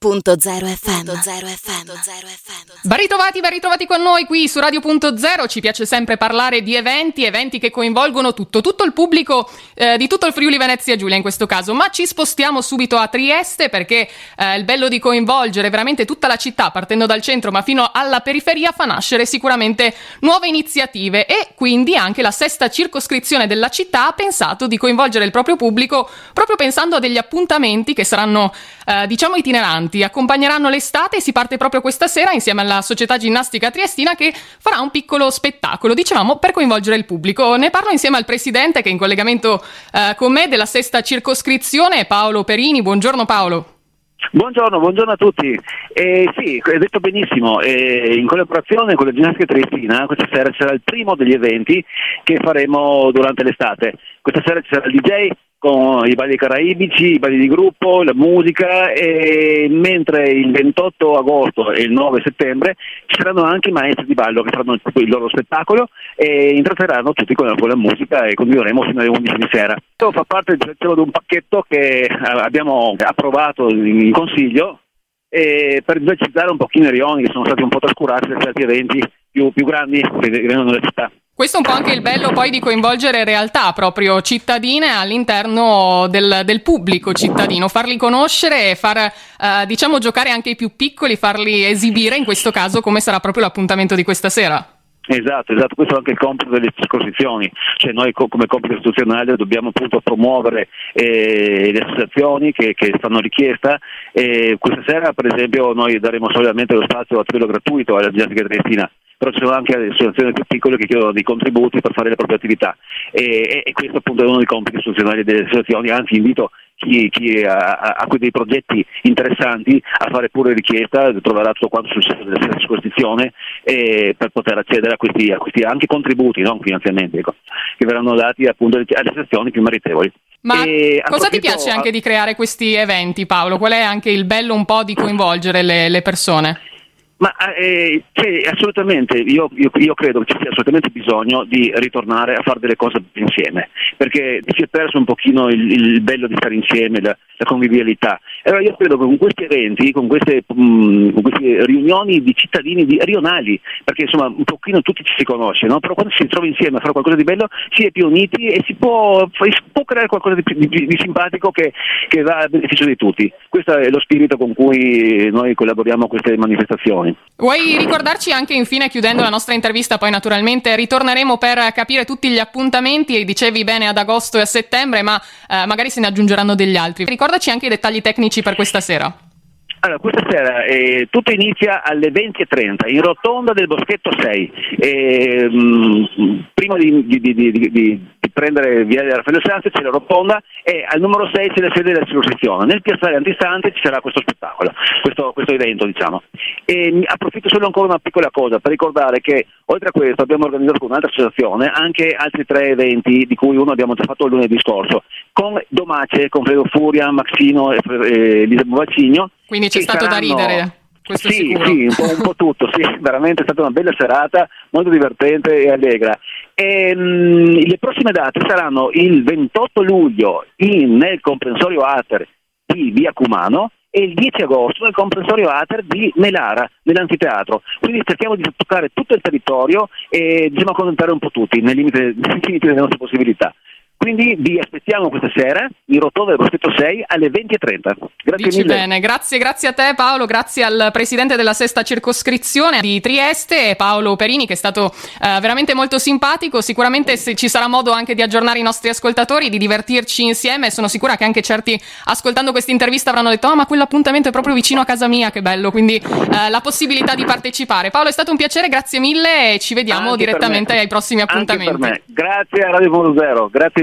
Radio.0 FM. FM. Ben ritrovati, ben ritrovati con noi qui su Radio.0. Ci piace sempre parlare di eventi, eventi che coinvolgono tutto, tutto il pubblico eh, di tutto il Friuli Venezia Giulia in questo caso. Ma ci spostiamo subito a Trieste perché eh, il bello di coinvolgere veramente tutta la città, partendo dal centro ma fino alla periferia, fa nascere sicuramente nuove iniziative e quindi anche la sesta circoscrizione della città ha pensato di coinvolgere il proprio pubblico proprio pensando a degli appuntamenti che saranno eh, diciamo itineranti amanti accompagneranno l'estate e si parte proprio questa sera insieme alla Società Ginnastica Triestina che farà un piccolo spettacolo, dicevamo, per coinvolgere il pubblico. Ne parlo insieme al presidente che è in collegamento eh, con me della sesta circoscrizione, Paolo Perini. Buongiorno Paolo. Buongiorno, buongiorno, a tutti. Eh, sì, hai detto benissimo, eh, in collaborazione con la Ginnastica Triestina questa sera sarà il primo degli eventi che faremo durante l'estate. Questa sera ci sarà il DJ con i balli caraibici, i balli di gruppo, la musica, e mentre il 28 agosto e il 9 settembre ci saranno anche i maestri di ballo che faranno il loro spettacolo e intratterranno tutti con la, con la musica e continueremo fino alle 11 di sera. Questo fa parte di un pacchetto che eh, abbiamo approvato in consiglio per velocizzare un pochino i rioni che sono stati un po' trascurati da certi eventi più, più grandi che vengono dalle città. Questo è un po' anche il bello poi di coinvolgere realtà proprio cittadine all'interno del, del pubblico cittadino, farli conoscere e far eh, diciamo giocare anche i più piccoli, farli esibire in questo caso come sarà proprio l'appuntamento di questa sera. Esatto, esatto, questo è anche il compito delle circoscrizioni, cioè noi co- come compito istituzionale dobbiamo appunto promuovere eh, le associazioni che, che fanno richiesta. E questa sera per esempio noi daremo solamente lo spazio a livello gratuito alla ginnastica triestina però ci sono anche associazioni più piccole che chiedono dei contributi per fare le proprie attività e, e questo appunto è uno dei compiti istituzionali delle associazioni, anzi invito chi, chi ha, ha, dei progetti interessanti a fare pure richiesta, troverà tutto quanto sul sito della circoscrizione eh, per poter accedere a questi, a questi anche contributi, non finanziamenti, ecco, che verranno dati appunto alle sezioni più meritevoli. Ma e cosa ti piace anche di creare questi eventi, Paolo? Qual è anche il bello un po' di coinvolgere le, le persone? Ma eh, cioè, assolutamente, io, io, io, credo che ci sia assolutamente bisogno di ritornare a fare delle cose insieme, perché si è perso un pochino il, il bello di stare insieme, la, la, convivialità. Allora io credo che con questi eventi, con queste, mh, mm, con queste riunioni di cittadini di, rionali, perché insomma un pochino tutti ci si conosce, no? però quando si trova insieme a fare qualcosa di bello si è più uniti e si può, si può creare qualcosa di, di, di simpatico che, che va a beneficio di tutti. Questo è lo spirito con cui noi collaboriamo a queste manifestazioni giovani. Vuoi ricordarci anche infine, chiudendo la nostra intervista, poi naturalmente ritorneremo per capire tutti gli appuntamenti, e dicevi bene ad agosto e a settembre, ma eh, magari se ne aggiungeranno degli altri. Ricordaci anche i dettagli tecnici per questa sera. Allora, questa sera eh, tutto inizia alle 20.30 in rotonda del Boschetto 6. Eh, mh, prima di, di, di, di prendere via Raffaele Sanzi c'è la rotonda e al numero 6 c'è la sede della circoscrizione. Nel piazzale antistante ci sarà questo spettacolo, questo, questo evento diciamo. E approfitto solo ancora una piccola cosa per ricordare che oltre a questo abbiamo organizzato con un'altra associazione anche altri tre eventi di cui uno abbiamo già fatto il lunedì scorso con Domace, con Fredo Furia, Maxino e, e Lisa Bovacigno. Quindi c'è stato saranno... da ridere. Questo sì, sì, un po', un po', tutto, sì, veramente è stata una bella serata, molto divertente e allegra. E, ehm, mh, le prossime date saranno il 28 luglio in, nel comprensorio Ater di Via Cumano e il 10 agosto nel comprensorio Ater di Melara, nell'anfiteatro. Quindi cerchiamo di toccare tutto il territorio e diciamo accontentare un po' tutti, nei limiti, nei limiti delle nostre possibilità. Quindi vi aspettiamo questa sera in rotonda del Prospetto 6 alle 20.30. Grazie Dici mille. bene, grazie, grazie a te Paolo, grazie al presidente della sesta circoscrizione di Trieste, Paolo Perini, che è stato eh, veramente molto simpatico. Sicuramente se ci sarà modo anche di aggiornare i nostri ascoltatori, di divertirci insieme. Sono sicura che anche certi ascoltando questa intervista avranno detto: oh, ma quell'appuntamento è proprio vicino a casa mia, che bello! Quindi eh, la possibilità di partecipare. Paolo, è stato un piacere, grazie mille e ci vediamo anche direttamente ai prossimi appuntamenti. Grazie a Radio 0, grazie